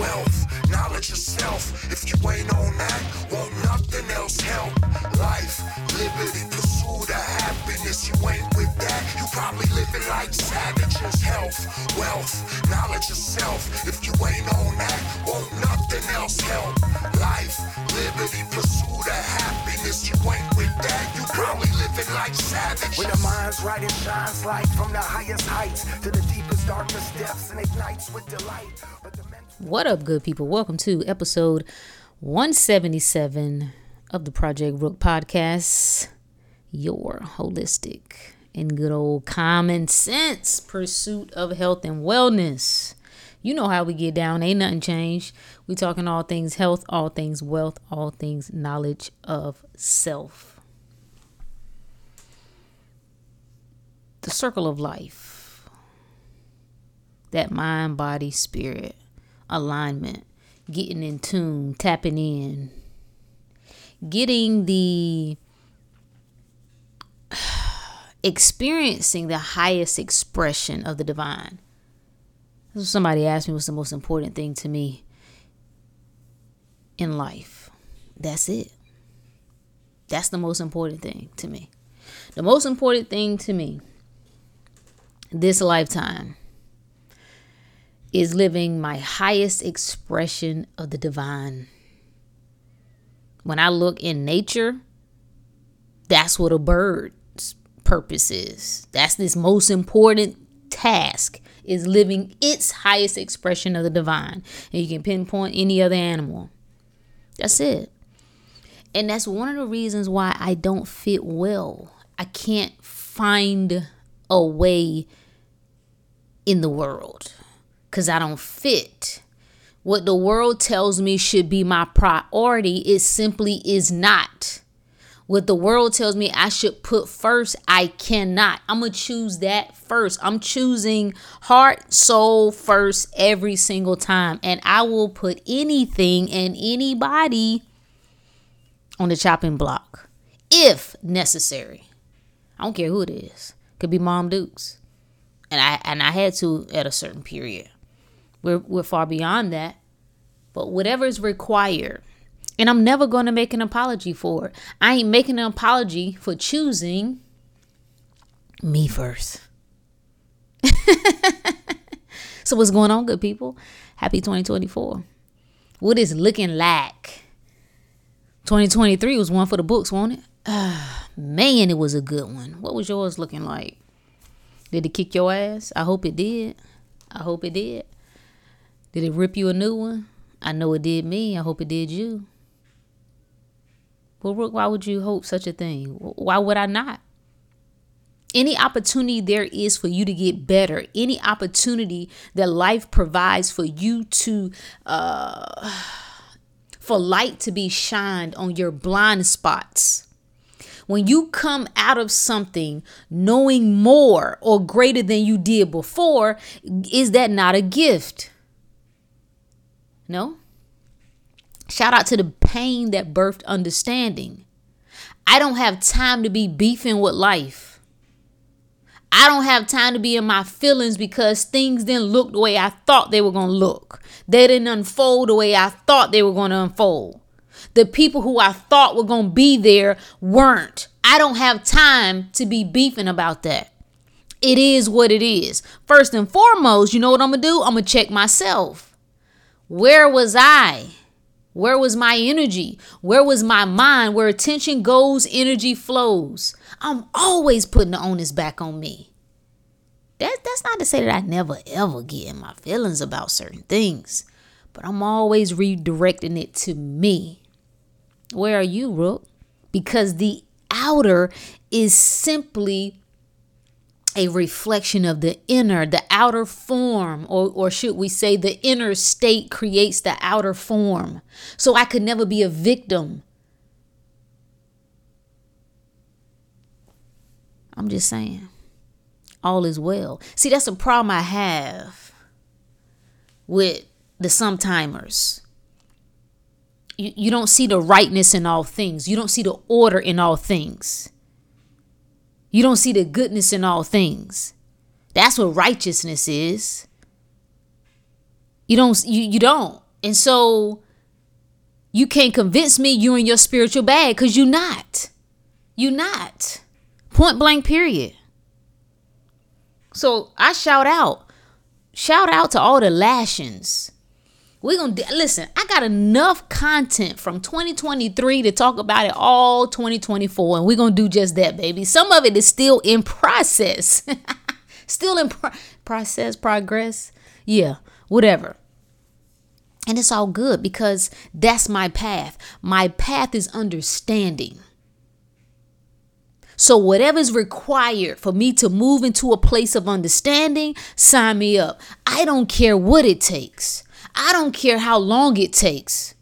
wealth, knowledge of self. If you ain't on that, won't nothing else help. Life, liberty, pursuit of happiness. You ain't with that, you probably living like savages. Health, wealth, knowledge of self. If you ain't on that, won't nothing else help. Life, liberty, pursuit of happiness. You ain't with that, you probably living like savages. When the mind's right, it shines light from the highest heights to the deepest, darkest depths and ignites with delight. But the What up, good people? Welcome to episode 177 of the Project Rook podcast. Your holistic and good old common sense pursuit of health and wellness. You know how we get down, ain't nothing changed. We talking all things health, all things wealth, all things knowledge of self. The circle of life. That mind, body, spirit alignment, getting in tune, tapping in, getting the experiencing the highest expression of the divine. Somebody asked me what's the most important thing to me in life. That's it. That's the most important thing to me. The most important thing to me this lifetime is living my highest expression of the divine. When I look in nature, that's what a bird's purpose is. That's this most important task is living its highest expression of the divine. And you can pinpoint any other animal. That's it. And that's one of the reasons why I don't fit well. I can't find a way in the world because I don't fit. What the world tells me should be my priority, it simply is not. What the world tells me I should put first, I cannot. I'm going to choose that first. I'm choosing heart, soul first every single time. And I will put anything and anybody on the chopping block if necessary. I don't care who it is. Could be Mom Dukes. And I and I had to at a certain period. We're we're far beyond that. But whatever is required, and I'm never going to make an apology for it. I ain't making an apology for choosing me first. so what's going on, good people? Happy 2024. What is looking like? 2023 was one for the books, won't it? Ah, man, it was a good one. What was yours looking like? Did it kick your ass? I hope it did. I hope it did. Did it rip you a new one? I know it did me. I hope it did you. Well, Rook, why would you hope such a thing? Why would I not? Any opportunity there is for you to get better, any opportunity that life provides for you to, uh, for light to be shined on your blind spots. When you come out of something knowing more or greater than you did before, is that not a gift? No. Shout out to the pain that birthed understanding. I don't have time to be beefing with life. I don't have time to be in my feelings because things didn't look the way I thought they were going to look. They didn't unfold the way I thought they were going to unfold. The people who I thought were going to be there weren't. I don't have time to be beefing about that. It is what it is. First and foremost, you know what I'm going to do? I'm going to check myself. Where was I? Where was my energy? Where was my mind? Where attention goes, energy flows. I'm always putting the onus back on me. That, that's not to say that I never ever get in my feelings about certain things, but I'm always redirecting it to me. Where are you, Rook? Because the outer is simply a reflection of the inner, the outer form, or, or should we say, the inner state creates the outer form. So I could never be a victim. I'm just saying, all is well. See, that's a problem I have with the sometimers. You, you don't see the rightness in all things, you don't see the order in all things. You don't see the goodness in all things. That's what righteousness is. You don't you, you don't. And so you can't convince me you're in your spiritual bag because you're not. You're not. Point blank, period. So I shout out, shout out to all the lashings. We're gonna listen. I got enough content from 2023 to talk about it all 2024, and we're gonna do just that, baby. Some of it is still in process, still in pro- process, progress. Yeah, whatever. And it's all good because that's my path. My path is understanding. So, whatever is required for me to move into a place of understanding, sign me up. I don't care what it takes. I don't care how long it takes.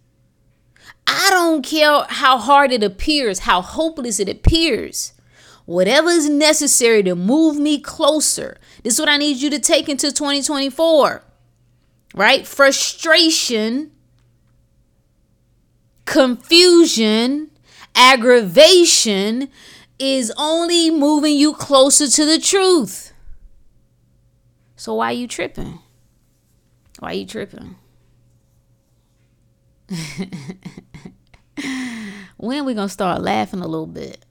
I don't care how hard it appears, how hopeless it appears. Whatever is necessary to move me closer. This is what I need you to take into 2024. Right? Frustration, confusion, aggravation, is only moving you closer to the truth. So why are you tripping? Why you tripping? when we gonna start laughing a little bit?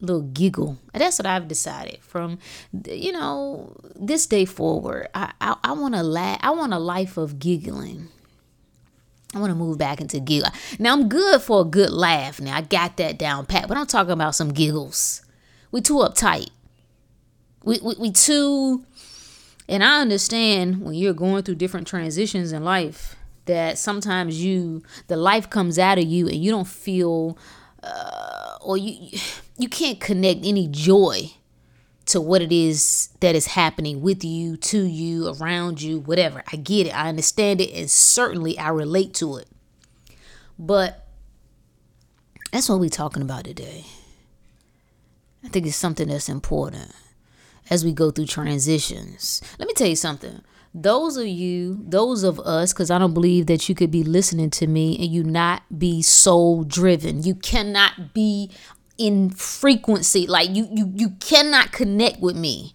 A little giggle. That's what I've decided. From you know, this day forward, I I, I wanna laugh I want a life of giggling. I want to move back into giggle. Now I'm good for a good laugh. Now I got that down pat, but I'm talking about some giggles. We too uptight. We we, we too. And I understand when you're going through different transitions in life that sometimes you the life comes out of you and you don't feel uh, or you you can't connect any joy to what it is that is happening with you, to you, around you, whatever. I get it. I understand it. And certainly I relate to it. But that's what we're talking about today. I think it's something that's important as we go through transitions. Let me tell you something. Those of you, those of us, because I don't believe that you could be listening to me and you not be soul driven. You cannot be in frequency. Like you you you cannot connect with me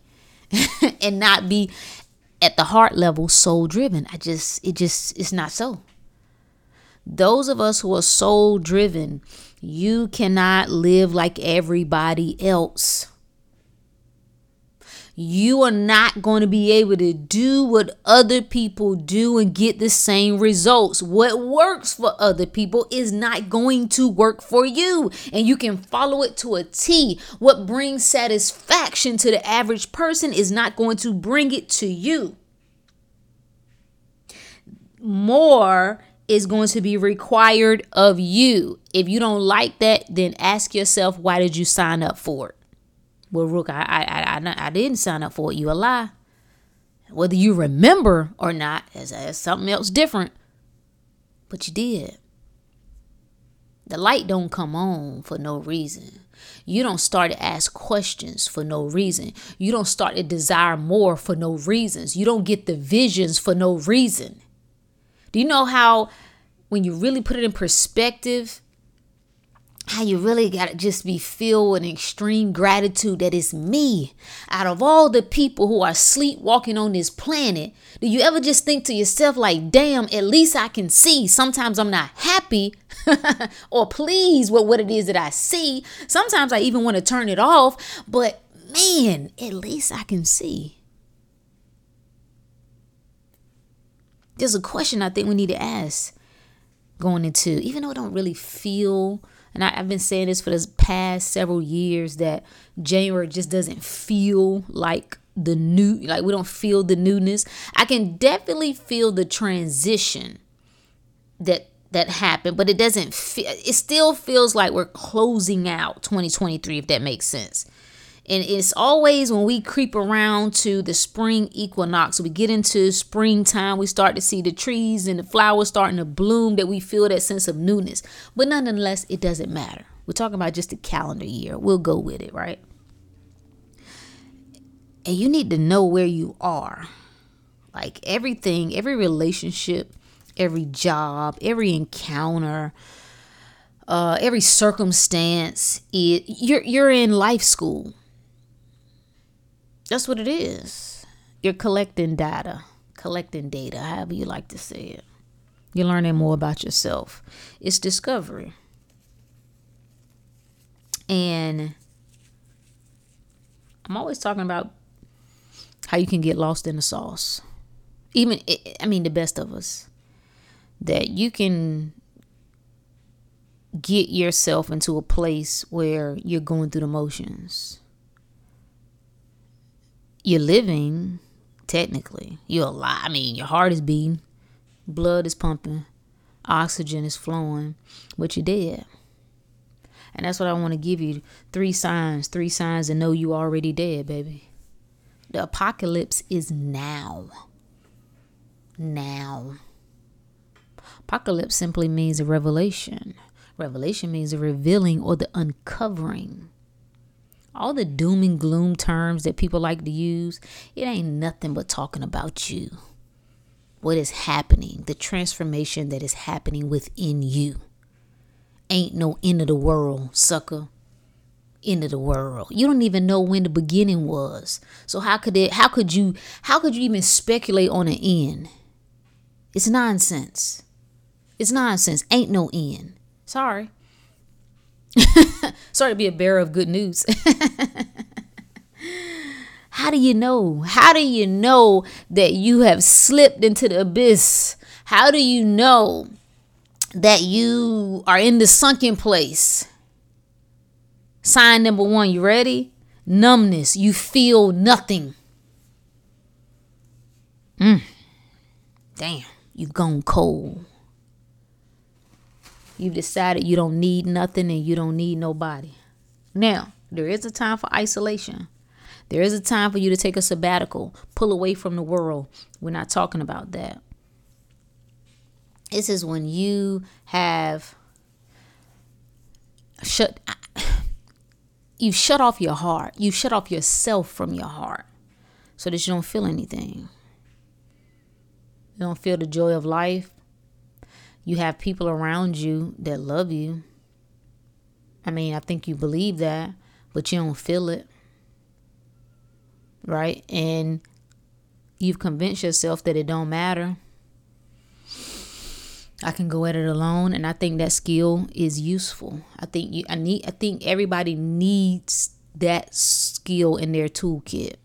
and not be at the heart level soul driven. I just it just it's not so. Those of us who are soul driven, you cannot live like everybody else you are not going to be able to do what other people do and get the same results. What works for other people is not going to work for you, and you can follow it to a T. What brings satisfaction to the average person is not going to bring it to you. More is going to be required of you. If you don't like that, then ask yourself, why did you sign up for it? Well, Rook, I, I, I, I didn't sign up for it. You a lie. Whether you remember or not is, is something else different. But you did. The light don't come on for no reason. You don't start to ask questions for no reason. You don't start to desire more for no reasons. You don't get the visions for no reason. Do you know how, when you really put it in perspective, how you really got to just be filled with extreme gratitude that it's me. Out of all the people who are sleepwalking on this planet, do you ever just think to yourself, like, damn, at least I can see? Sometimes I'm not happy or pleased with what it is that I see. Sometimes I even want to turn it off, but man, at least I can see. There's a question I think we need to ask going into, even though I don't really feel and I, have been saying this for the past several years that January just doesn't feel like the new, like we don't feel the newness. I can definitely feel the transition that that happened, but it doesn't feel. It still feels like we're closing out 2023, if that makes sense. And it's always when we creep around to the spring equinox, we get into springtime, we start to see the trees and the flowers starting to bloom, that we feel that sense of newness. But nonetheless, it doesn't matter. We're talking about just the calendar year. We'll go with it, right? And you need to know where you are. Like everything, every relationship, every job, every encounter, uh, every circumstance, it, you're you're in life school that's what it is. You're collecting data, collecting data, however you like to say it. You're learning more about yourself. It's discovery. And I'm always talking about how you can get lost in the sauce. Even, I mean, the best of us. That you can get yourself into a place where you're going through the motions. You're living, technically. You're alive. I mean, your heart is beating blood is pumping, oxygen is flowing, but you're dead. And that's what I want to give you three signs, three signs to know you already dead, baby. The apocalypse is now. Now. Apocalypse simply means a revelation. Revelation means a revealing or the uncovering. All the doom and gloom terms that people like to use, it ain't nothing but talking about you what is happening, the transformation that is happening within you. Ain't no end of the world, sucker. End of the world. You don't even know when the beginning was. So how could it how could you how could you even speculate on an end? It's nonsense. It's nonsense. Ain't no end. Sorry. Sorry to be a bearer of good news. How do you know? How do you know that you have slipped into the abyss? How do you know that you are in the sunken place? Sign number one, you ready? Numbness. You feel nothing. Mm. Damn, you've gone cold. You've decided you don't need nothing and you don't need nobody. Now, there is a time for isolation. There is a time for you to take a sabbatical, pull away from the world. We're not talking about that. This is when you have shut you shut off your heart. You've shut off yourself from your heart so that you don't feel anything. You don't feel the joy of life. You have people around you that love you. I mean, I think you believe that, but you don't feel it right? And you've convinced yourself that it don't matter. I can go at it alone and I think that skill is useful. I think you I need I think everybody needs that skill in their toolkit.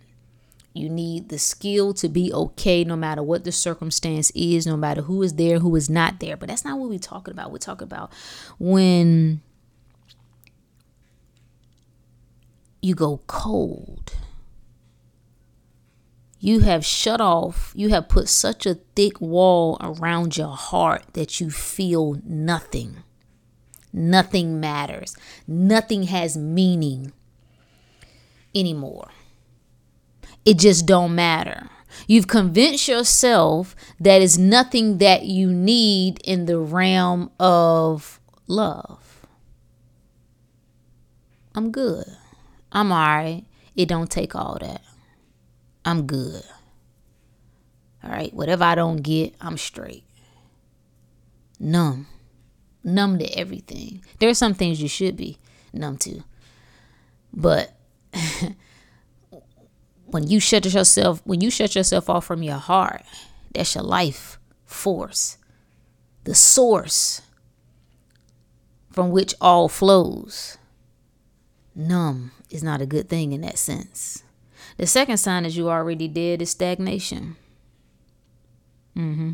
You need the skill to be okay no matter what the circumstance is, no matter who is there, who is not there. But that's not what we're talking about. We're talking about when you go cold you have shut off, you have put such a thick wall around your heart that you feel nothing. Nothing matters. Nothing has meaning anymore. It just don't matter. You've convinced yourself that it's nothing that you need in the realm of love. I'm good. I'm all right. It don't take all that. I'm good. All right, whatever I don't get, I'm straight. Numb. Numb to everything. There are some things you should be numb to. But when you shut yourself when you shut yourself off from your heart, that's your life force. The source from which all flows. Numb is not a good thing in that sense. The second sign is you already dead is stagnation. Mm-hmm.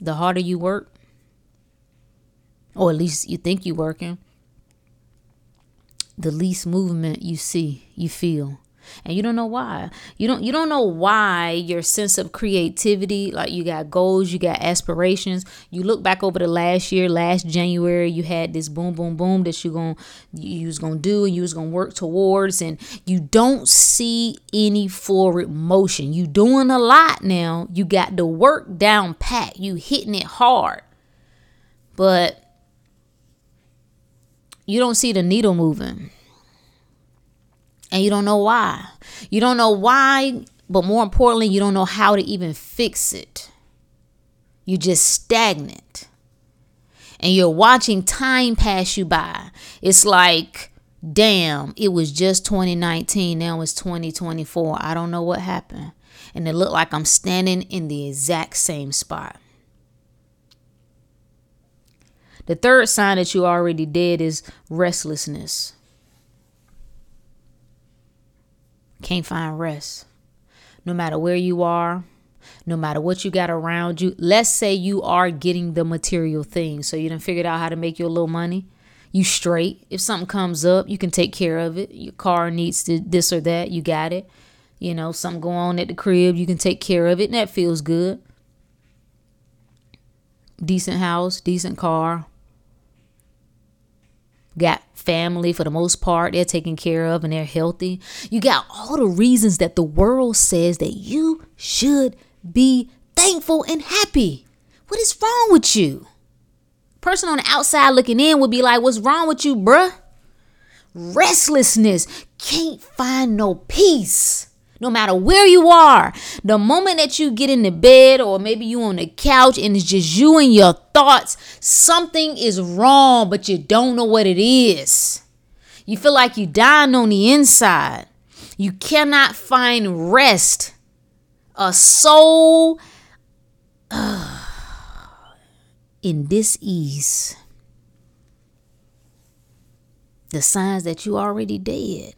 The harder you work, or at least you think you're working, the least movement you see, you feel and you don't know why. You don't you don't know why your sense of creativity like you got goals you got aspirations. You look back over the last year last january you had this boom boom boom that you going you was gonna do and you was gonna work towards. And you don't see any forward motion. You doing a lot now. You got the work down pat. You hitting it hard. But you don't see the needle moving and you don't know why. You don't know why, but more importantly, you don't know how to even fix it. You're just stagnant. And you're watching time pass you by. It's like, damn, it was just 2019. Now it's 2024. I don't know what happened. And it looked like I'm standing in the exact same spot. The third sign that you're already dead is restlessness. Can't find rest. No matter where you are, no matter what you got around you. Let's say you are getting the material things. So you done figured out how to make your little money. You straight. If something comes up, you can take care of it. Your car needs to this or that, you got it. You know, something going on at the crib, you can take care of it, and that feels good. Decent house, decent car, got family for the most part they're taken care of and they're healthy. You got all the reasons that the world says that you should be thankful and happy. What is wrong with you? Person on the outside looking in would be like what's wrong with you bruh? Restlessness. Can't find no peace no matter where you are. The moment that you get in the bed or maybe you on the couch and it's just you and your thoughts, something is wrong, but you don't know what it is. You feel like you're dying on the inside. You cannot find rest. A soul uh, in this ease. The signs that you already dead.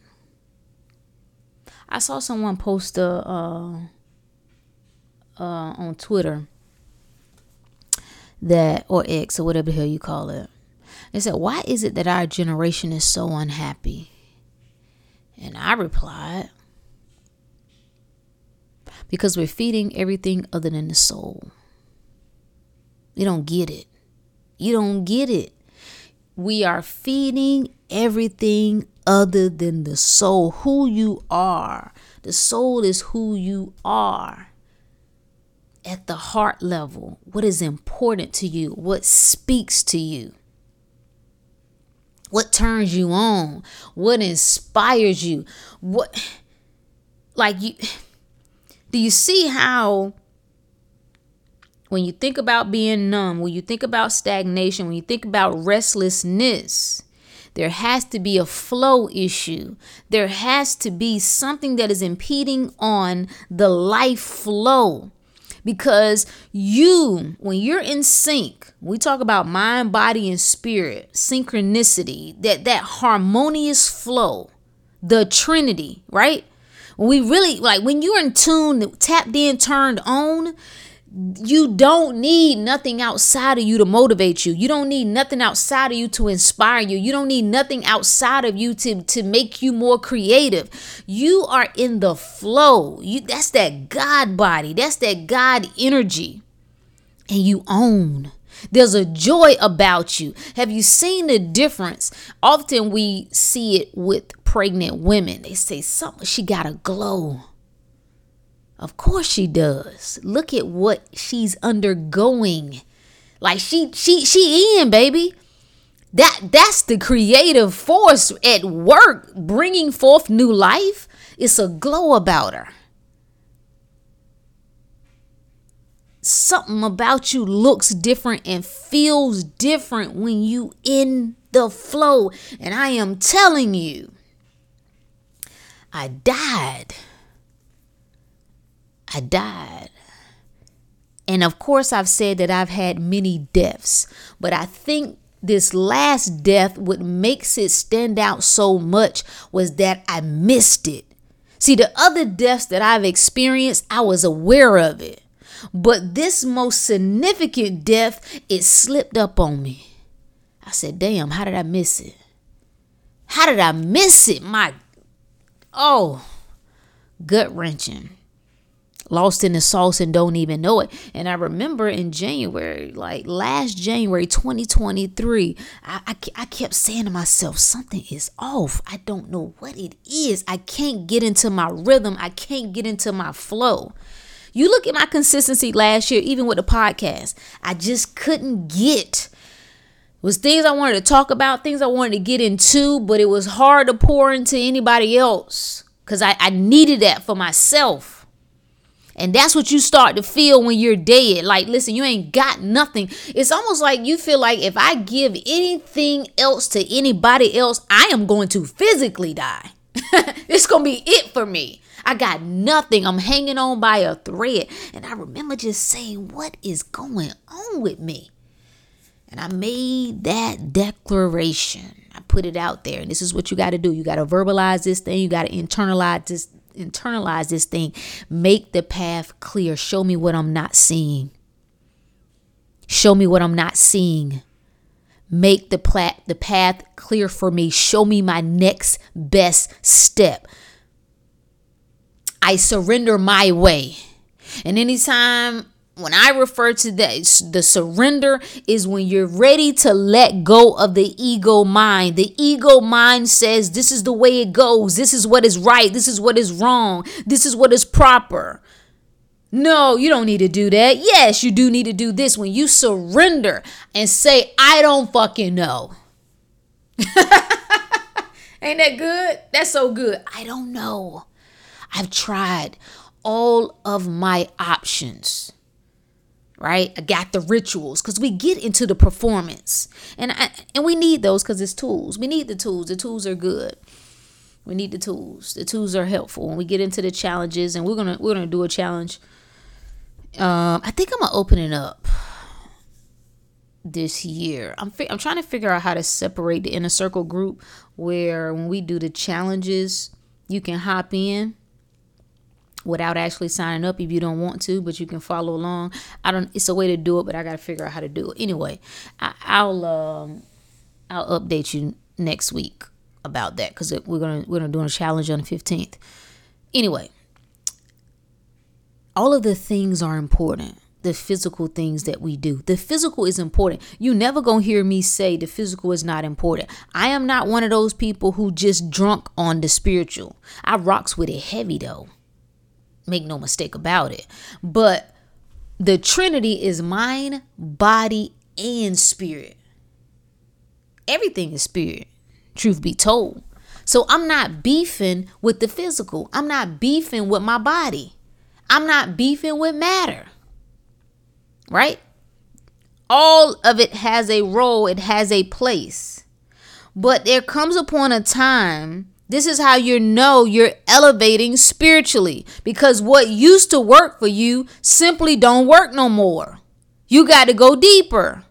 I saw someone post a uh, uh, on Twitter that or X or whatever the hell you call it. They said, "Why is it that our generation is so unhappy?" And I replied, "Because we're feeding everything other than the soul. You don't get it. You don't get it. We are feeding everything other than the soul, who you are. The soul is who you are at the heart level. What is important to you? What speaks to you? What turns you on? What inspires you? What, like, you, do you see how when you think about being numb, when you think about stagnation, when you think about restlessness, there has to be a flow issue. There has to be something that is impeding on the life flow. Because you, when you're in sync, we talk about mind, body, and spirit, synchronicity, that that harmonious flow, the Trinity, right? We really like when you're in tune, tapped in, turned on, you don't need nothing outside of you to motivate you. You don't need nothing outside of you to inspire you. You don't need nothing outside of you to, to make you more creative. You are in the flow. You that's that God body. That's that God energy. And you own. There's a joy about you. Have you seen the difference? Often we see it with pregnant women. They say something she got a glow of course she does. Look at what she's undergoing. Like she she she in, baby. That that's the creative force at work bringing forth new life. It's a glow about her. Something about you looks different and feels different when you in the flow. And I am telling you, I died I died. And of course, I've said that I've had many deaths, but I think this last death, what makes it stand out so much was that I missed it. See, the other deaths that I've experienced, I was aware of it. But this most significant death, it slipped up on me. I said, damn, how did I miss it? How did I miss it? My, oh, gut wrenching lost in the sauce and don't even know it. And I remember in January, like last January 2023, I, I, I, kept saying to myself, something is off. I don't know what it is. I can't get into my rhythm, I can't get into my flow. You look at my consistency last year, even with the podcast, I just couldn't get. Was things I wanted to talk about, things I wanted to get into, but it was hard to pour into anybody else because I, I needed that for myself. And that's what you start to feel when you're dead. Like, listen, you ain't got nothing. It's almost like you feel like if I give anything else to anybody else, I am going to physically die. it's going to be it for me. I got nothing. I'm hanging on by a thread. And I remember just saying, What is going on with me? And I made that declaration. I put it out there. And this is what you got to do. You got to verbalize this thing. You got to internalize this internalize this thing. Make the path clear. Show me what I'm not seeing. Show me what I'm not seeing. Make the plat the path clear for me. Show me my next best step. I surrender my way. And anytime when I refer to that, the surrender is when you're ready to let go of the ego mind. The ego mind says, This is the way it goes. This is what is right. This is what is wrong. This is what is proper. No, you don't need to do that. Yes, you do need to do this when you surrender and say, I don't fucking know. Ain't that good? That's so good. I don't know. I've tried all of my options. Right? I got the rituals cuz we get into the performance. And I, and we need those cuz it's tools. We need the tools. The tools are good. We need the tools. The tools are helpful when we get into the challenges and we're to we're to do a challenge um, I think I'm gonna open it up this year. I'm fi- I'm trying to figure out how to separate the inner circle group where when we do the challenges, you can hop in without actually signing up if you don't want to, but you can follow along. I don't. It's a way to do it, but I gotta figure out how to do it. Anyway, I, will um, I'll update you next week about that because we're gonna we're gonna do a challenge on the 15th. Anyway, all of the things are important the physical things that we do. The physical is important. You never gonna hear me say the physical is not important. I am not one of those people who just drunk on the spiritual. I rocks with it heavy though. Make no mistake about it. But the Trinity is mind, body, and spirit. Everything is spirit, truth be told. So I'm not beefing with the physical. I'm not beefing with my body. I'm not beefing with matter. Right? All of it has a role, it has a place. But there comes upon a time, this is how you know you're elevating spiritually because what used to work for you simply don't work no more. You got to go deeper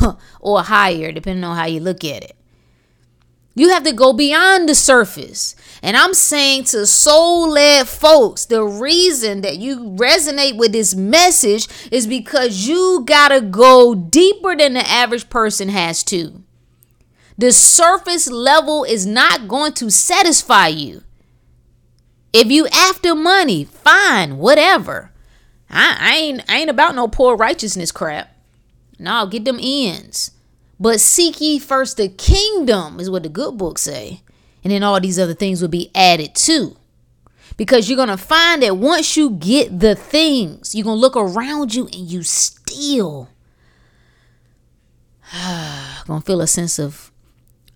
or higher depending on how you look at it. You have to go beyond the surface. And I'm saying to soul led folks, the reason that you resonate with this message is because you got to go deeper than the average person has to. The surface level is not going to satisfy you. If you after money, fine, whatever. I, I ain't I ain't about no poor righteousness crap. No, get them ends. But seek ye first the kingdom, is what the good book say. And then all these other things will be added too. Because you're to find that once you get the things, you're to look around you and you still to feel a sense of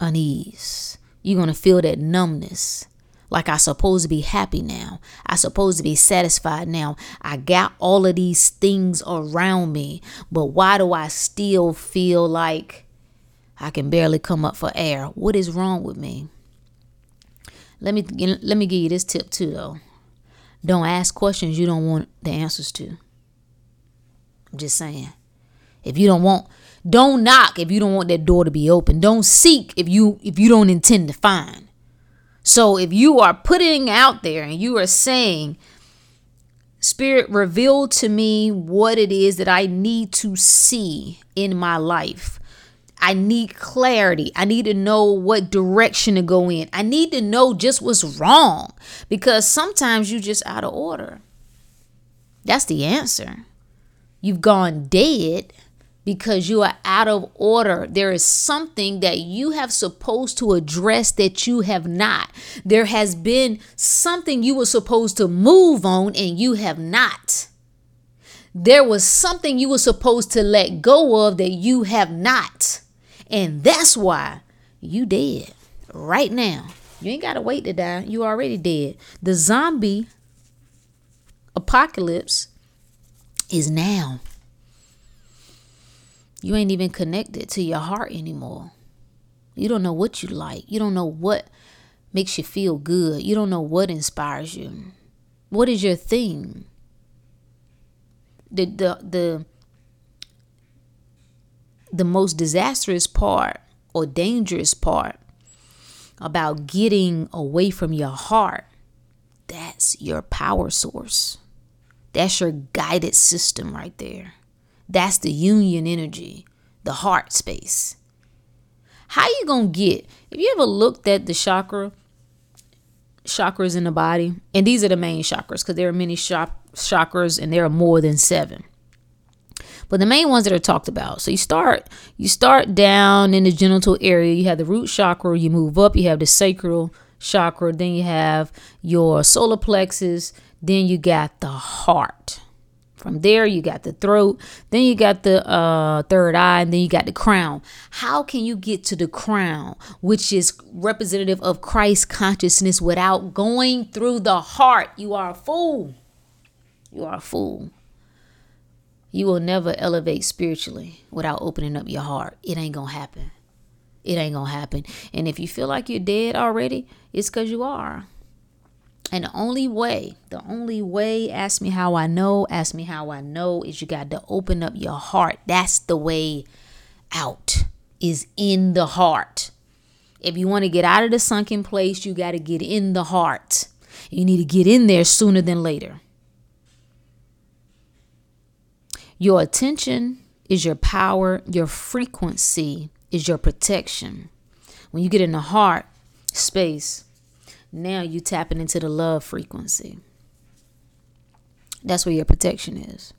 unease. You're going to feel that numbness. Like I supposed to be happy now. I supposed to be satisfied now. I got all of these things around me, but why do I still feel like I can barely come up for air. What is wrong with me? Let me let me give you this tip too though. Don't ask questions you don't want the answers to. I'm just saying. If you don't want don't knock if you don't want that door to be open. Don't seek if you if you don't intend to find. So if you are putting out there and you are saying Spirit, reveal to me what it is that I need to see in my life. I need clarity. I need to know what direction to go in. I need to know just what's wrong because sometimes you just out of order. That's the answer. You've gone dead because you are out of order. There is something that you have supposed to address that you have not. There has been something you were supposed to move on and you have not. There was something you were supposed to let go of that you have not. And that's why you dead right now. You ain't got to wait to die. You already dead. The zombie apocalypse is now. You ain't even connected to your heart anymore. You don't know what you like. You don't know what makes you feel good. You don't know what inspires you. What is your thing? The the the the most disastrous part or dangerous part about getting away from your heart, that's your power source. That's your guided system right there. That's the union energy, the heart space. How you gonna get? If you ever looked at the chakra chakras in the body, and these are the main chakras because there are many chakras and there are more than seven. But the main ones that are talked about. So you start you start down in the genital area. You have the root chakra. You move up. You have the sacral chakra. Then you have your solar plexus. Then you got the heart. From there, you got the throat, then you got the uh, third eye, and then you got the crown. How can you get to the crown, which is representative of Christ consciousness, without going through the heart? You are a fool. You are a fool. You will never elevate spiritually without opening up your heart. It ain't to happen. It ain't to happen. And if you feel like you're dead already, it's because you are. And the only way, the only way, ask me how I know, ask me how I know, is you got to open up your heart. That's the way out, is in the heart. If you want to get out of the sunken place, you got to get in the heart. You need to get in there sooner than later. Your attention is your power, your frequency is your protection. When you get in the heart space, now you tapping into the love frequency. That's where your protection is.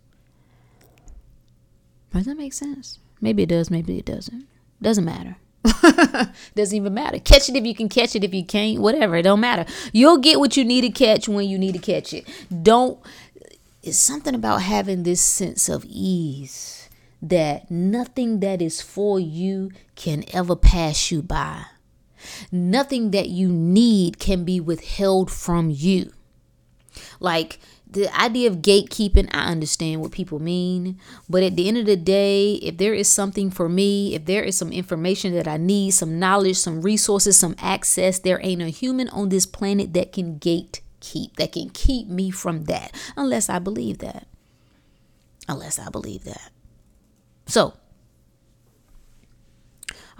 Does that make sense? Maybe it does, maybe it doesn't. Doesn't matter. doesn't even matter. Catch it if you can catch it. If you can't, whatever. It don't matter. You'll get what you need to catch when you need to catch it. Don't it's something about having this sense of ease that nothing that is for you can ever pass you by. Nothing that you need can be withheld from you. Like the idea of gatekeeping, I understand what people mean. But at the end of the day, if there is something for me, if there is some information that I need, some knowledge, some resources, some access, there ain't a human on this planet that can gatekeep, that can keep me from that, unless I believe that. Unless I believe that. So,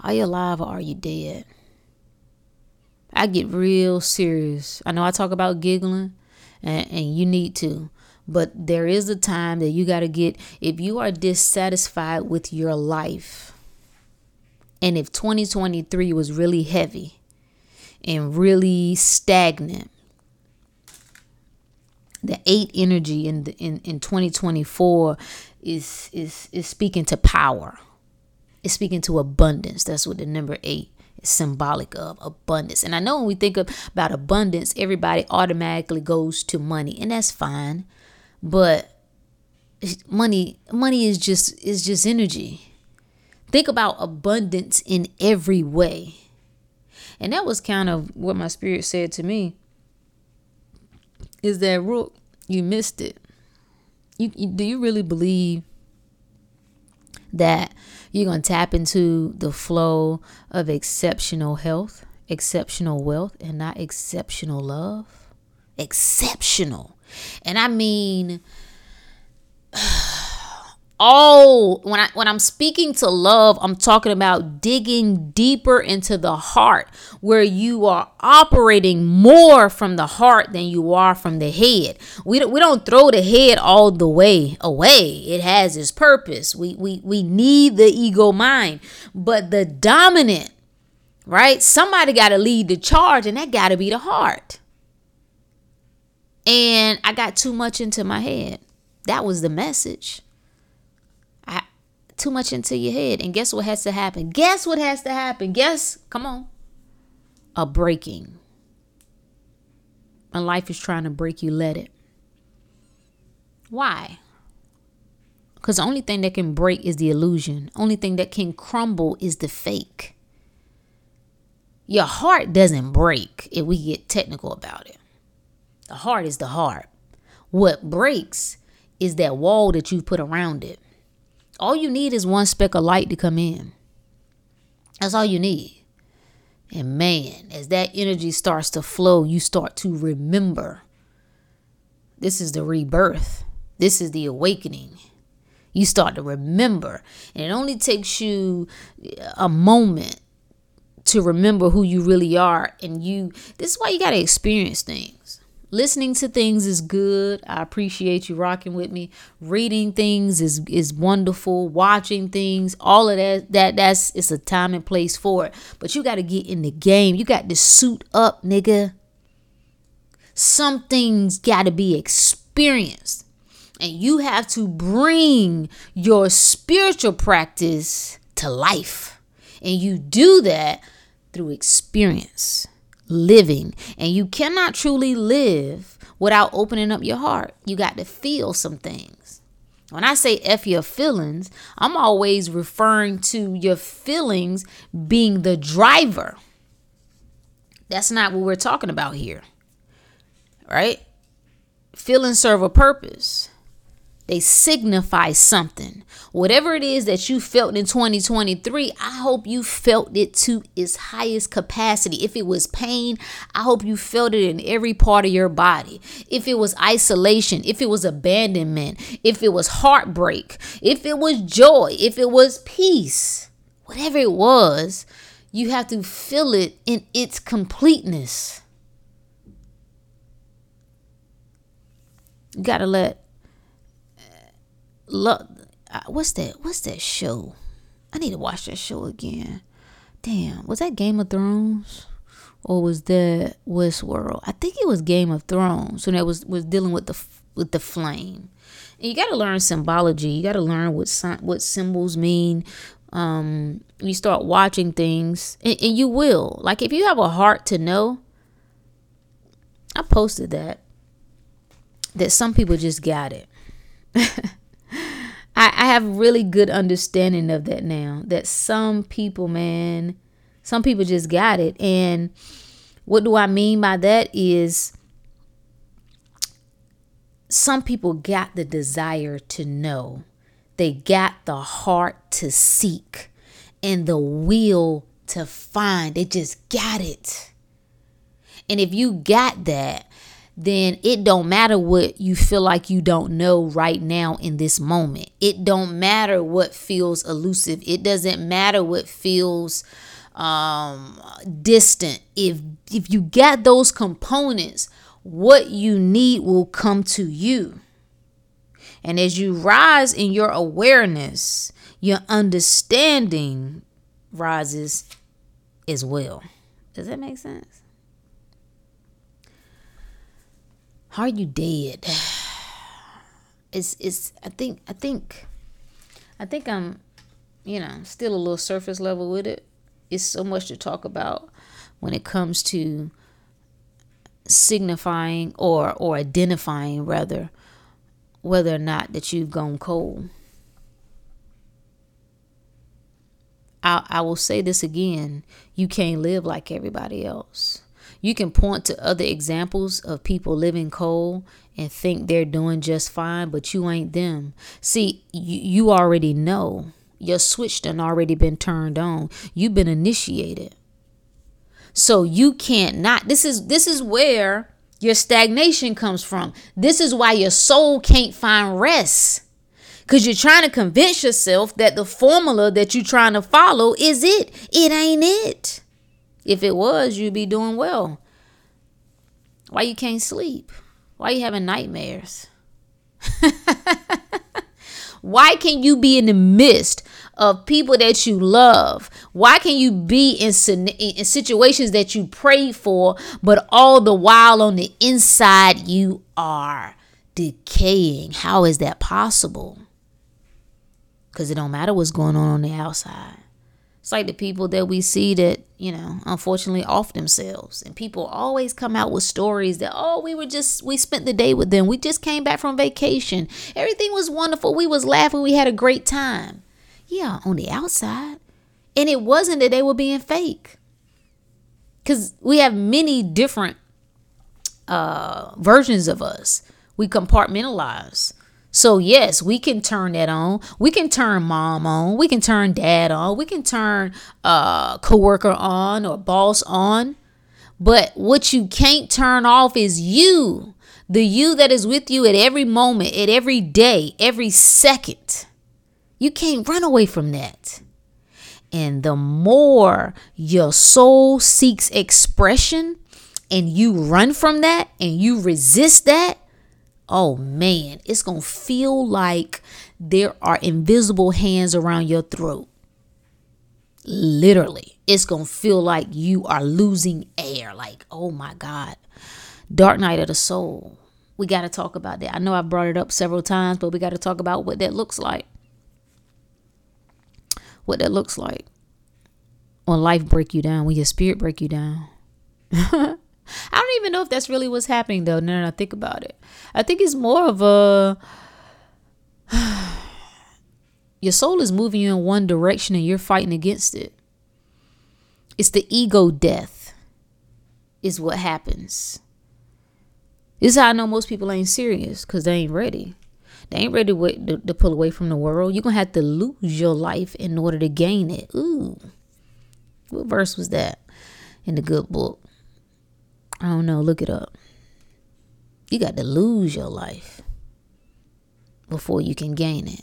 are you alive or are you dead? I get real serious. I know I talk about giggling, and, and you need to. But there is a time that you got to get, if you are dissatisfied with your life, and if 2023 was really heavy and really stagnant, the eight energy in the, in, in 2024 is is is speaking to power. It's speaking to abundance. That's what the number eight symbolic of abundance. And I know when we think about abundance, everybody automatically goes to money, and that's fine. But money money is just is just energy. Think about abundance in every way. And that was kind of what my spirit said to me is that Rook, you missed it. You, you, do you really believe that you're going to tap into the flow of exceptional health, exceptional wealth, and not exceptional love? Exceptional. And I mean, Oh, when I when I'm speaking to love, I'm talking about digging deeper into the heart where you are operating more from the heart than you are from the head. We don't, we don't throw the head all the way away. It has its purpose. We we we need the ego mind, but the dominant, right? Somebody got to lead the charge and that got to be the heart. And I got too much into my head. That was the message too much into your head. And guess what has to happen? Guess what has to happen? Guess, come on. A breaking. When life is trying to break you, let it. Why? Because the only thing that can break is the illusion. Only thing that can crumble is the fake. Your heart doesn't break if we get technical about it. The heart is the heart. What breaks is that wall that you put around it. All you need is one speck of light to come in. That's all you need. And man, as that energy starts to flow, you start to remember this is the rebirth, this is the awakening. You start to remember. And it only takes you a moment to remember who you really are. And you, this is why you got to experience things. Listening to things is good. I appreciate you rocking with me. Reading things is is wonderful. Watching things, all of that that that's it's a time and place for it. But you got to get in the game. You got to suit up, nigga. Some things got to be experienced. And you have to bring your spiritual practice to life. And you do that through experience, living. And you cannot truly live without opening up your heart. You got to feel some things. When I say F your feelings, I'm always referring to your feelings being the driver. That's not what we're talking about here. Right? Feelings serve a purpose. They signify something. Whatever it is that you felt in 2023, I hope you felt it to its highest capacity. If it was pain, I hope you felt it in every part of your body. If it was isolation, if it was abandonment, if it was heartbreak, if it was joy, if it was peace, whatever it was, you have to feel it in its completeness. You got to let look what's that what's that show? I need to watch that show again. Damn was that game of thrones? Or was that westworld? I think it was game of thrones when it was was dealing with the with the flame. And you got to learn symbology. You got to learn what what symbols mean um you start watching things. And, and you will. Like if you have a heart to know i posted that that some people just got it I, I have really good understanding of that now. That some people, man, some people just got it. And what do I mean by that is some people got the desire to know. They got the heart to seek and the will to find. They just got it. And if you got that, then it don't matter what you feel like you don't know right now in this moment. It don't matter what feels elusive. It doesn't matter what feels um distant. If if you got those components, what you need will come to you. And as you rise in your awareness, your understanding rises as well. Does that make sense? Are you dead? It's it's I think I think I think I'm you know still a little surface level with it. It's so much to talk about when it comes to signifying or or identifying rather whether or not that you've gone cold. I, I will say this again you can't live like everybody else. You can point to other examples of people living cold and think they're doing just fine, but you ain't them. See, you, you already know. Your switch done already been turned on. You've been initiated. So you can't not. This is this is where your stagnation comes from. This is why your soul can't find rest. Because you're trying to convince yourself that the formula that you're trying to follow is it. It ain't it. If it was, you'd be doing well. Why you can't sleep? Why you having nightmares? Why can you be in the midst of people that you love? Why can you be in, in situations that you pray for, but all the while on the inside you are decaying? How is that possible? Because it don't matter what's going on on the outside. It's like the people that we see that, you know, unfortunately off themselves. And people always come out with stories that, oh, we were just, we spent the day with them. We just came back from vacation. Everything was wonderful. We was laughing. We had a great time. Yeah, on the outside. And it wasn't that they were being fake. Because we have many different uh, versions of us. We compartmentalize. So yes, we can turn that on. We can turn mom on. We can turn dad on. We can turn uh coworker on or boss on. But what you can't turn off is you. The you that is with you at every moment, at every day, every second. You can't run away from that. And the more your soul seeks expression and you run from that and you resist that, oh man, it's going to feel like there are invisible hands around your throat. Literally, it's going to feel like you are losing air. Like, oh my God. Dark night of the soul. We got to talk about that. I know I brought it up several times, but we got to talk about what that looks like. What that looks like when life break you down, when your spirit break you down. I don't even know if that's really what's happening though. Now that I think about it, I think it's more of a your soul is moving you in one direction and you're fighting against it. It's the ego death, is what happens. This is how I know most people ain't serious because they ain't ready. They ain't ready to, to pull away from the world. You're going to have to lose your life in order to gain it. Ooh. What verse was that in the good book? I don't know. Look it up. You got to lose your life before you can gain it.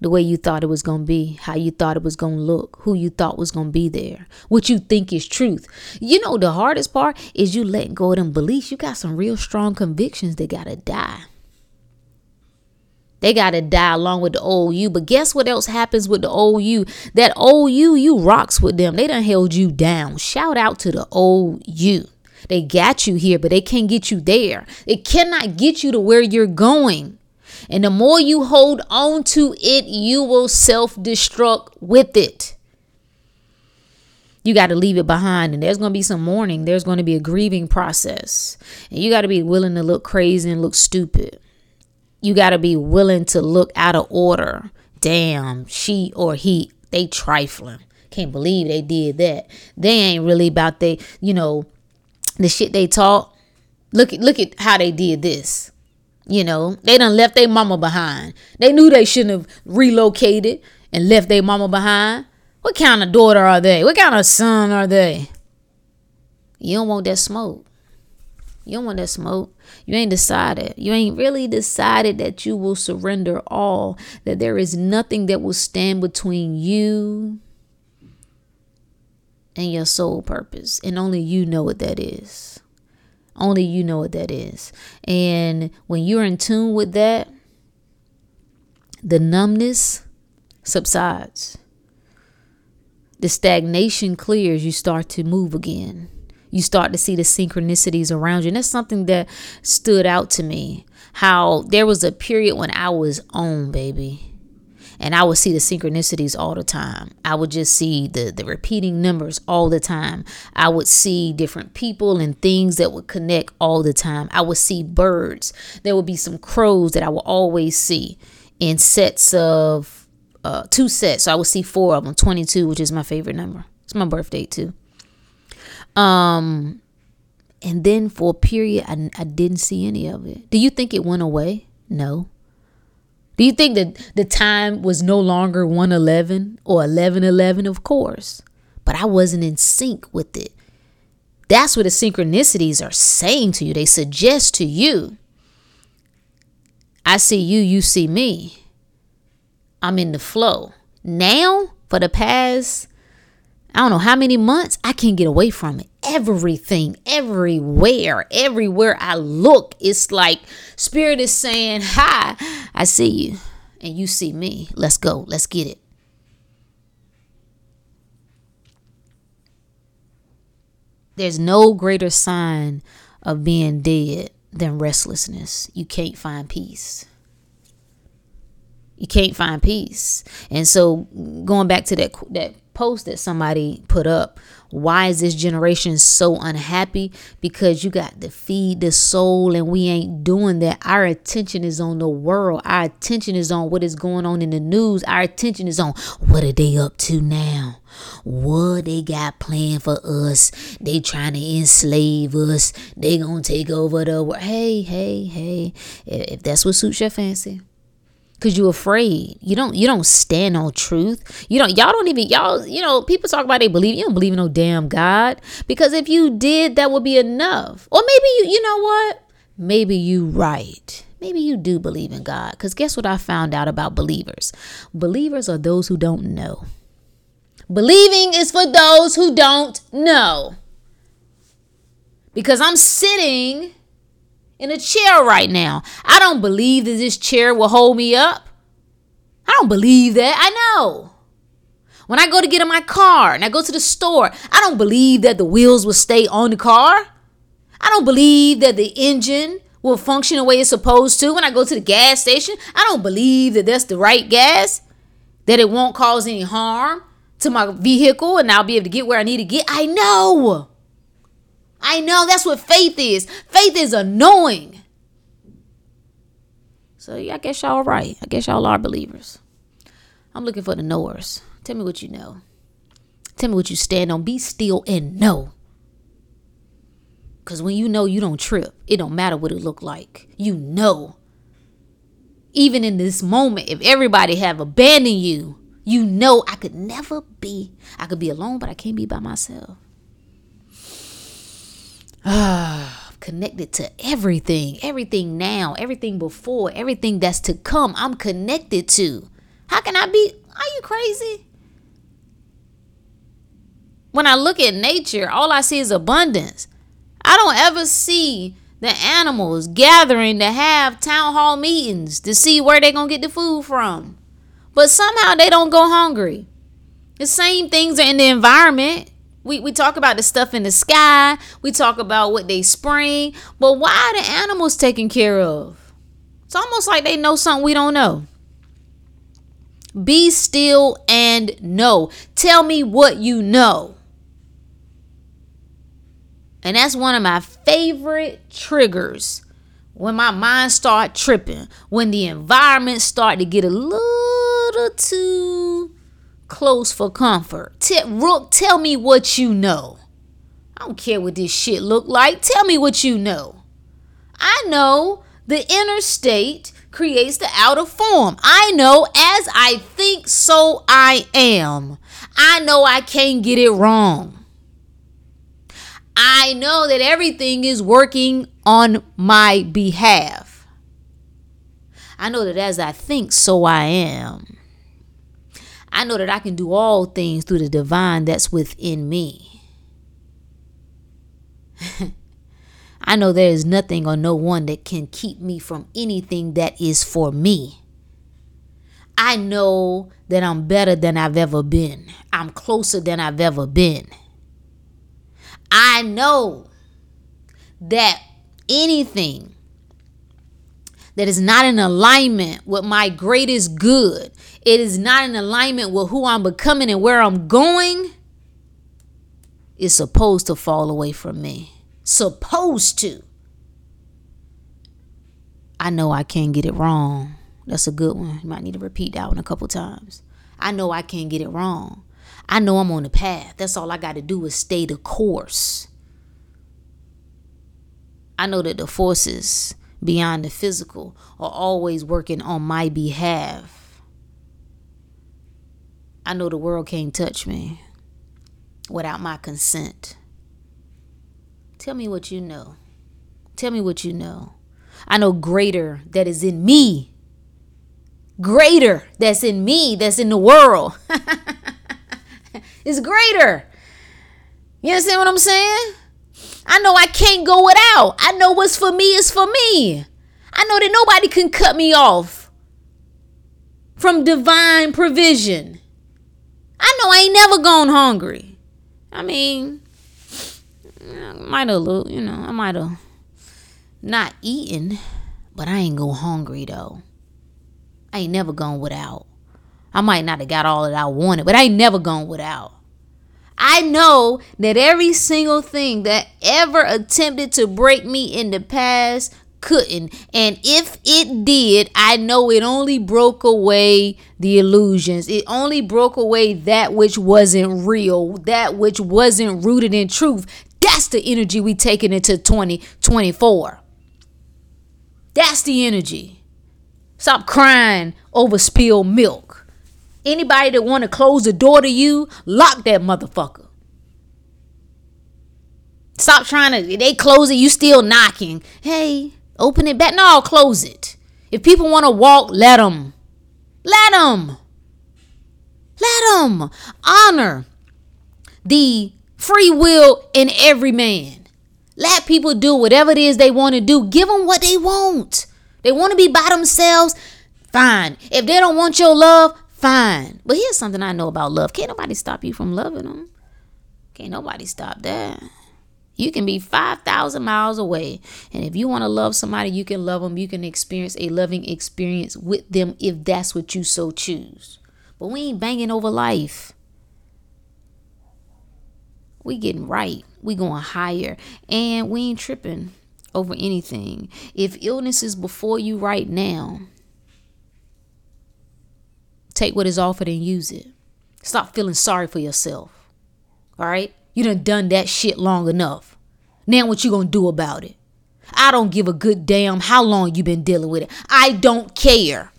the way you thought it was going to be, how you thought it was going to look, who you thought was going to be there, what you think is truth. You know, the hardest part is you letting go of them beliefs. You got some real strong convictions that got to die. They got to die along with the old you. But guess what else happens with the old you? That old you, you rocks with them. They done held you down. Shout out to the old you. They got you here, but they can't get you there. It cannot get you to where you're going. And the more you hold on to it, you will self destruct with it. You got to leave it behind, and there's going to be some mourning. There's going to be a grieving process. And you got to be willing to look crazy and look stupid. You got to be willing to look out of order. Damn, she or he, they trifling. Can't believe they did that. They ain't really about they, you know, the shit they taught. Look at look at how they did this. You know, they done left their mama behind. They knew they shouldn't have relocated and left their mama behind. What kind of daughter are they? What kind of son are they? You don't want that smoke. You don't want to smoke. You ain't decided. You ain't really decided that you will surrender all, that there is nothing that will stand between you and your soul purpose. And only you know what that is. Only you know what that is. And when you're in tune with that, the numbness subsides. The stagnation clears, you start to move again. You start to see the synchronicities around you. And that's something that stood out to me. How there was a period when I was on, baby and I would see the synchronicities all the time. I would just see the the repeating numbers all the time. I would see different people and things that would connect all the time. I would see birds. There would be some crows that I would always see in sets of uh, two sets. So I would see four of them, 22, which is my favorite number. It's my birthday too. Um and then for a period I, I didn't see any of it. Do you think it went away? No. Do you think that the time was no longer 111 or 1111? Of course. But I wasn't in sync with it. That's what the synchronicities are saying to you. They suggest to you I see you, you see me. I'm in the flow. Now, for the past I don't know how many months, I can't get away from it. Everything, everywhere, everywhere I look, it's like Spirit is saying, Hi, I see you, and you see me. Let's go, let's get it. There's no greater sign of being dead than restlessness. You can't find peace. You can't find peace. And so going back to that that post that somebody put up. Why is this generation so unhappy? Because you got to feed the soul, and we ain't doing that. Our attention is on the world. Our attention is on what is going on in the news. Our attention is on what are they up to now? What they got planned for us? They trying to enslave us. They gonna take over the world. Hey, hey, hey. If that's what suits your fancy, because you're afraid you don't you don't stand on truth you don't y'all don't even y'all you know people talk about they believe you don't believe in no damn god because if you did that would be enough or maybe you you know what maybe you right maybe you do believe in God. Because guess what I found out about believers? Believers are those who don't know. Believing is for those who don't know. Because I'm sitting in a chair right now. I don't believe that this chair will hold me up. I don't believe that. I know. When I go to get in my car and I go to the store, I don't believe that the wheels will stay on the car. I don't believe that the engine will function the way it's supposed to when I go to the gas station. I don't believe that that's the right gas, that it won't cause any harm to my vehicle and I'll be able to get where I need to get. I know. I know that's what faith is. Faith is a knowing. So yeah, I guess y'all are right. I guess y'all are believers. I'm looking for the knowers. Tell me what you know. Tell me what you stand on. Be still and know. Cause when you know you don't trip, it don't matter what it look like. You know. Even in this moment, if everybody have abandoned you, you know I could never be. I could be alone, but I can't be by myself. Connected to everything, everything now, everything before, everything that's to come. I'm connected to. How can I be? Are you crazy? When I look at nature, all I see is abundance. I don't ever see the animals gathering to have town hall meetings to see where they're going to get the food from. But somehow they don't go hungry. The same things are in the environment. We, we talk about the stuff in the sky. We talk about what they spring. But why are the animals taken care of? It's almost like they know something we don't know. Be still and know. Tell me what you know. And that's one of my favorite triggers when my mind start tripping, when the environment start to get a little too close for comfort. Tell, Rook, tell me what you know. I don't care what this shit look like. Tell me what you know. I know the inner state creates the outer form. I know as I think, so I am. I know I can't get it wrong. I know that everything is working on my behalf. I know that as I think, so I am. I know that I can do all things through the divine that's within me. I know there is nothing or no one that can keep me from anything that is for me. I know that I'm better than I've ever been. I'm closer than I've ever been. I know that anything that is not in alignment with my greatest good, it is not in alignment with who I'm becoming and where I'm going, is supposed to fall away from me. Supposed to. I know I can't get it wrong. That's a good one. You might need to repeat that one a couple times. I know I can't get it wrong. I know I'm on the path. That's all I got to do is stay the course. I know that the forces beyond the physical are always working on my behalf. I know the world can't touch me without my consent. Tell me what you know. Tell me what you know. I know greater that is in me. Greater that's in me, that's in the world. is greater. You understand what I'm saying? I know I can't go without. I know what's for me is for me. I know that nobody can cut me off from divine provision. I know I ain't never gone hungry. I mean, I might have, you know, I might have not eaten, but I ain't go hungry though. I ain't never gone without. I might not have got all that I wanted, but I ain't never gone without. I know that every single thing that ever attempted to break me in the past couldn't. And if it did, I know it only broke away the illusions. It only broke away that which wasn't real, that which wasn't rooted in truth. That's the energy we taking into 2024. That's the energy. Stop crying over spilled milk. Anybody that want to close the door to you, lock that motherfucker. Stop trying to, they close it, you still knocking. Hey, Open it back. No, close it. If people want to walk, let them. Let them. Let them honor the free will in every man. Let people do whatever it is they want to do. Give them what they want. They want to be by themselves. Fine. If they don't want your love, fine. But here's something I know about love. Can't nobody stop you from loving them. Can't nobody stop that. You can be 5,000 miles away. And if you want to love somebody, you can love them. You can experience a loving experience with them if that's what you so choose. But we ain't banging over life. We getting right. We going higher. And we ain't tripping over anything. If illness is before you right now, take what is offered and use it. Stop feeling sorry for yourself. All right? You done done that shit long enough. Now what you gonna do about it? I don't give a good damn how long you been dealing with it. I don't care.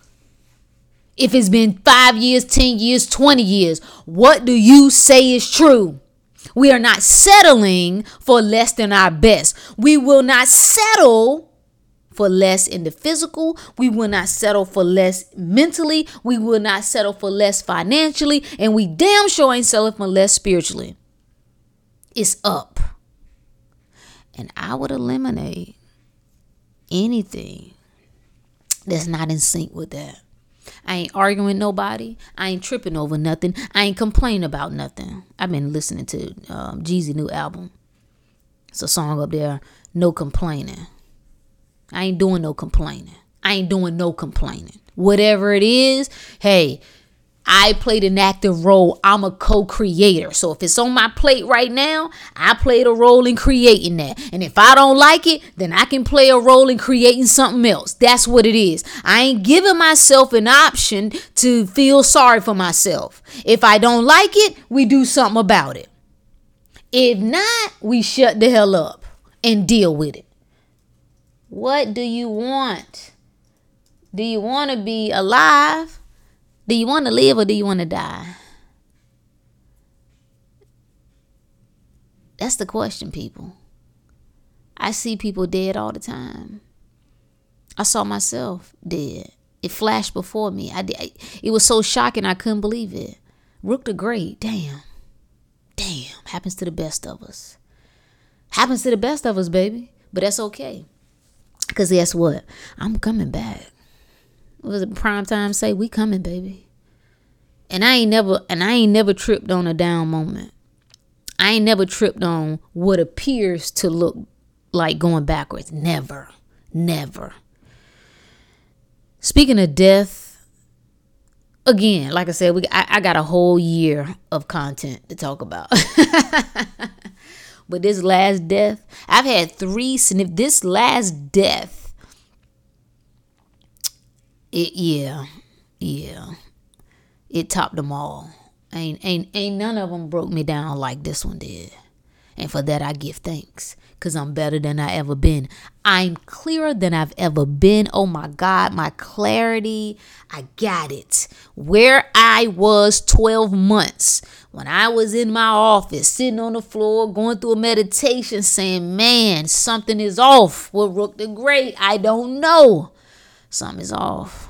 If it's been five years, 10 years, 20 years, what do you say is true? We are not settling for less than our best. We will not settle for less in the physical. We will not settle for less mentally. We will not settle for less financially. And we damn sure ain't settling for less spiritually It's up. And I would eliminate anything that's not in sync with that. I ain't arguing with nobody. I ain't tripping over nothing. I ain't complaining about nothing. I've been listening to um, Jeezy new album. It's a song up there, No Complaining. I ain't doing no complaining. I ain't doing no complaining. Whatever it is, hey, I played an active role. I'm a co creator. So if it's on my plate right now, I played a role in creating that. And if I don't like it, then I can play a role in creating something else. That's what it is. I ain't giving myself an option to feel sorry for myself. If I don't like it, we do something about it. If not, we shut the hell up and deal with it. What do you want? Do you want to be alive? Do you want to live or do you want to die? That's the question, people. I see people dead all the time. I saw myself dead. It flashed before me. I did. It was so shocking. I couldn't believe it. Rook the Great. Damn. Damn. Happens to the best of us. Happens to the best of us, baby. But that's okay. Because guess what? I'm coming back. Was it prime time? Say we coming baby. And i ain't never and i ain't never tripped on a down moment. I ain't never tripped on what appears to look like going backwards. Never. Never. Speaking of death again like i said we I, I got a whole year of content to talk about but this last death i've had three sniff this last death it yeah, yeah. It topped them all. Ain't ain't ain't none of them broke me down like this one did. And for that I give thanks cuz I'm better than I ever been. I'm clearer than I've ever been. Oh my god, my clarity, I got it. Where I was 12 months when I was in my office sitting on the floor going through a meditation saying, "Man, something is off with Rook the Great. I don't know." something is off.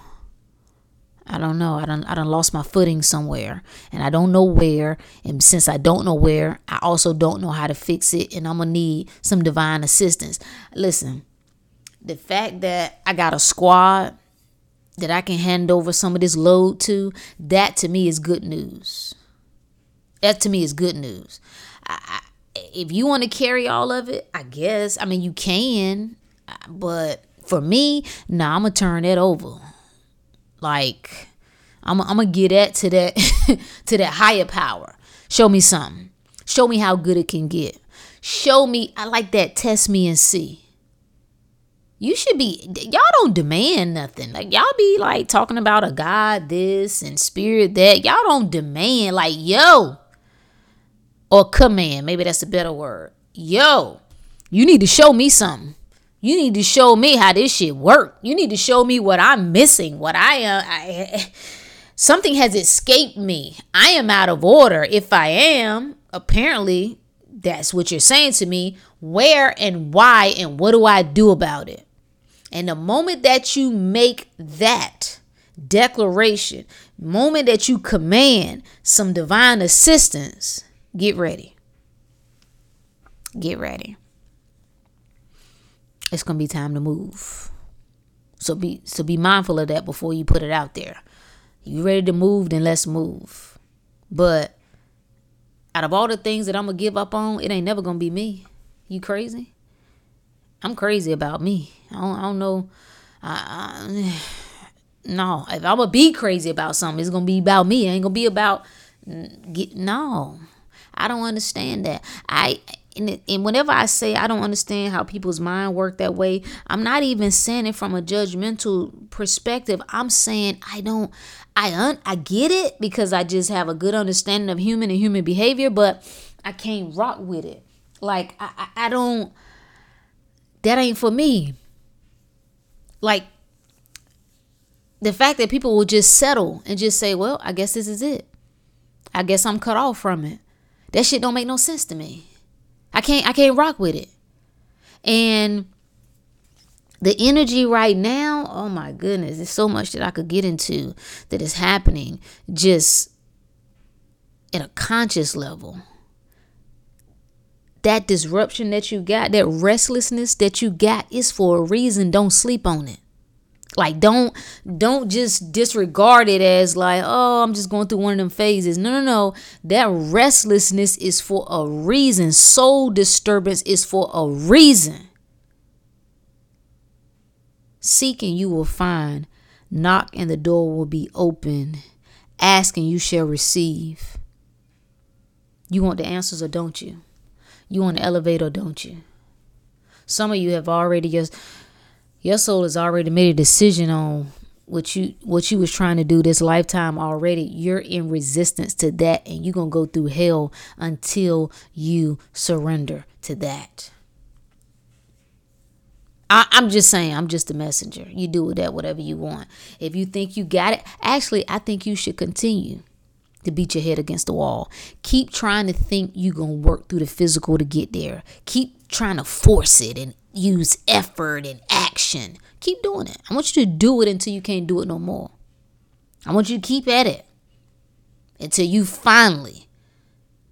I don't know. I don't I don't lost my footing somewhere and I don't know where. And since I don't know where, I also don't know how to fix it and I'm gonna need some divine assistance. Listen, the fact that I got a squad that I can hand over some of this load to, that to me is good news. That to me is good news. I, if you want to carry all of it, I guess. I mean, you can, but for me, nah, I'm gonna turn that over. Like, I'm, I'm gonna get that to that to that higher power. Show me something. Show me how good it can get. Show me. I like that. Test me and see. You should be. Y'all don't demand nothing. Like y'all be like talking about a God this and spirit that. Y'all don't demand. Like yo, or command. Maybe that's a better word. Yo, you need to show me something. You need to show me how this shit work. You need to show me what I'm missing, what I am. Uh, I, something has escaped me. I am out of order. If I am, apparently that's what you're saying to me. Where and why and what do I do about it? And the moment that you make that declaration, moment that you command some divine assistance, get ready. Get ready. It's to be time to move. So be so be mindful of that before you put it out there. You ready to move, then let's move. But out of all the things that I'm gonna give up on, it ain't never gonna be me. You crazy? I'm crazy about me. I don't, I don't know. I, I, no, if I'm gonna be crazy about something, it's gonna be about me. It ain't gonna be about get. No, I don't understand that. I and, and whenever I say I don't understand how people's mind work that way, I'm not even saying it from a judgmental perspective. I'm saying I don't. I un, I get it because I just have a good understanding of human and human behavior, but I can't rock with it. Like I, I, I don't. That ain't for me. Like the fact that people will just settle and just say, "Well, I guess this is it. I guess I'm cut off from it." That shit don't make no sense to me. I can't I can't rock with it. And the energy right now, oh my goodness, there's so much that I could get into that is happening just at a conscious level. That disruption that you got, that restlessness that you got is for a reason. Don't sleep on it. Like don't don't just disregard it as like, oh, I'm just going through one of them phases. No, no, no. That restlessness is for a reason. Soul disturbance is for a reason. Seeking you will find. Knock and the door will be open. Asking you shall receive. You want the answers or don't you? You want the elevator, don't you? Some of you have already just your soul has already made a decision on what you what you was trying to do this lifetime already. You're in resistance to that and you're gonna go through hell until you surrender to that. I, i'm just saying i'm just a messenger. You do with that whatever you want. If you think you got it actually i think you should continue to beat your head against the wall. Keep trying to think you're gonna work through the physical to get there. Keep trying to force it and use effort and action. Keep doing it. I want you to do it until you can't do it no more. I want you to keep at it until you finally,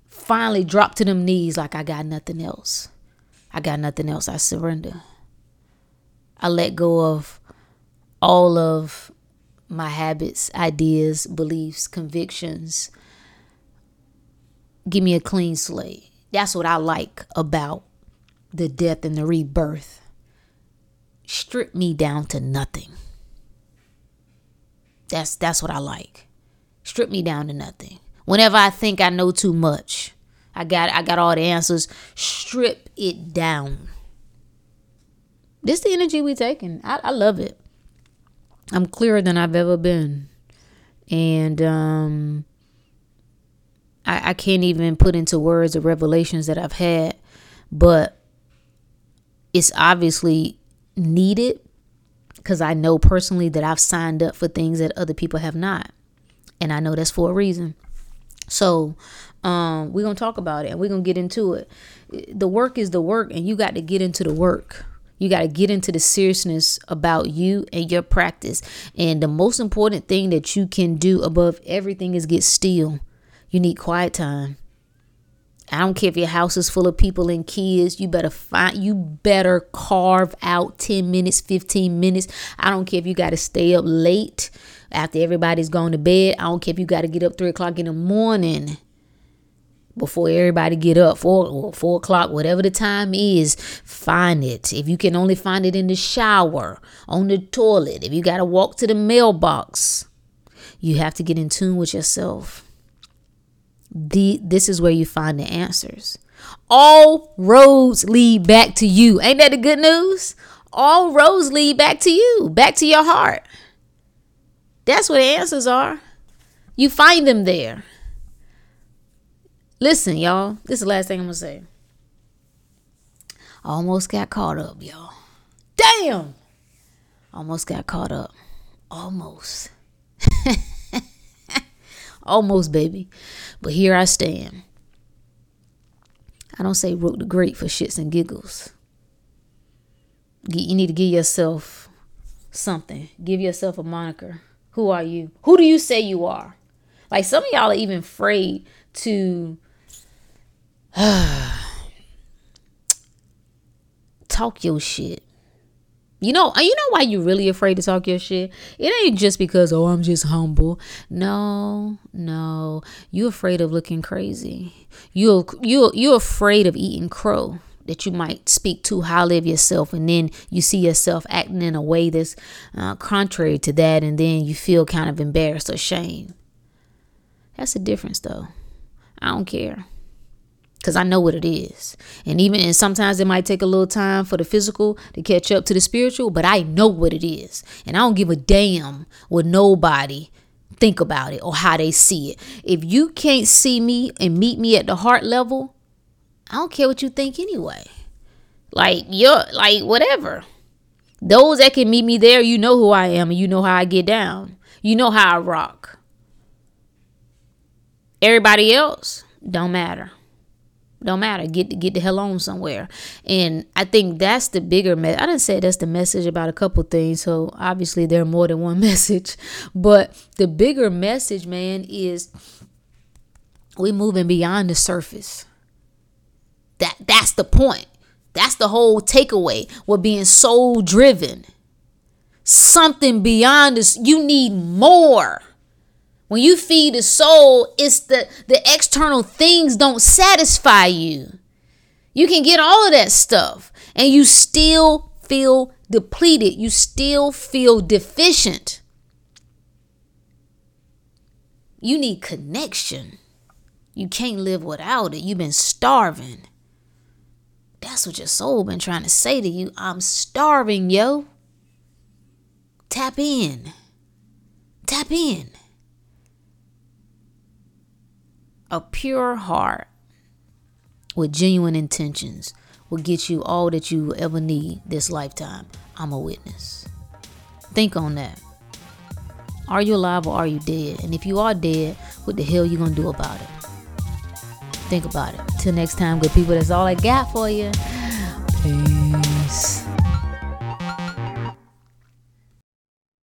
finally drop to them knees like I got nothing else. I got nothing else. I surrender. I let go of all of my habits, ideas, beliefs, convictions. Give me a clean slate. That's what I like about the death and the rebirth strip me down to nothing. That's that's what I like. Strip me down to nothing. Whenever I think I know too much, I got I got all the answers. Strip it down. This the energy we taking. I, I love it. I'm clearer than I've ever been. And um I, I can't even put into words the revelations that I've had, but it's obviously needed because I know personally that I've signed up for things that other people have not. And I know that's for a reason. So, um, we're going to talk about it and we're going to get into it. The work is the work, and you got to get into the work. You got to get into the seriousness about you and your practice. And the most important thing that you can do above everything is get still. You need quiet time. I don't care if your house is full of people and kids. You better find you better carve out 10 minutes, 15 minutes. I don't care if you got to stay up late after everybody's gone to bed. I don't care if you got to get up three o'clock in the morning before everybody get up four or four o'clock whatever the time is find it if you can only find it in the shower on the toilet if you got to walk to the mailbox you have to get in tune with yourself the this is where you find the answers. All roads lead back to you. Ain't that the good news? All roads lead back to you, back to your heart. That's where the answers are. You find them there. Listen, y'all. This is the last thing I'm gonna say. Almost got caught up, y'all. Damn. Almost got caught up. Almost. Almost, baby. But here I stand. I don't say Rook the Great for shits and giggles. You need to give yourself something. Give yourself a moniker. Who are you? Who do you say you are? Like some of y'all are even afraid to talk your shit. You know, you know why you really afraid to talk your shit? It ain't just because oh I'm just humble. No, no. You afraid of looking crazy. You you you afraid of eating crow that you might speak too highly of yourself and then you see yourself acting in a way that's uh, contrary to that and then you feel kind of embarrassed or shame. That's a difference though. I don't care because I know what it is. And even and sometimes it might take a little time for the physical to catch up to the spiritual, but I know what it is. And I don't give a damn what nobody think about it or how they see it. If you can't see me and meet me at the heart level, I don't care what you think anyway. Like you're like whatever. Those that can meet me there, you know who I am and you know how I get down. You know how I rock. Everybody else don't matter. Don't matter. Get get the hell on somewhere. And I think that's the bigger message. I didn't say that's the message about a couple things. So obviously there are more than one message. But the bigger message, man, is we moving beyond the surface. That that's the point. That's the whole takeaway. We're being soul driven. Something beyond this. You need more. When you feed the soul, it's the the external things don't satisfy you. You can get all of that stuff and you still feel depleted. You still feel deficient. You need connection. You can't live without it. You've been starving. That's what your soul been trying to say to you. I'm starving, yo. Tap in. Tap in. A pure heart with genuine intentions will get you all that you ever need this lifetime. I'm a witness. Think on that. Are you alive or are you dead? And if you are dead, what the hell you gonna do about it? Think about it. Till next time, good people, that's all I got for you.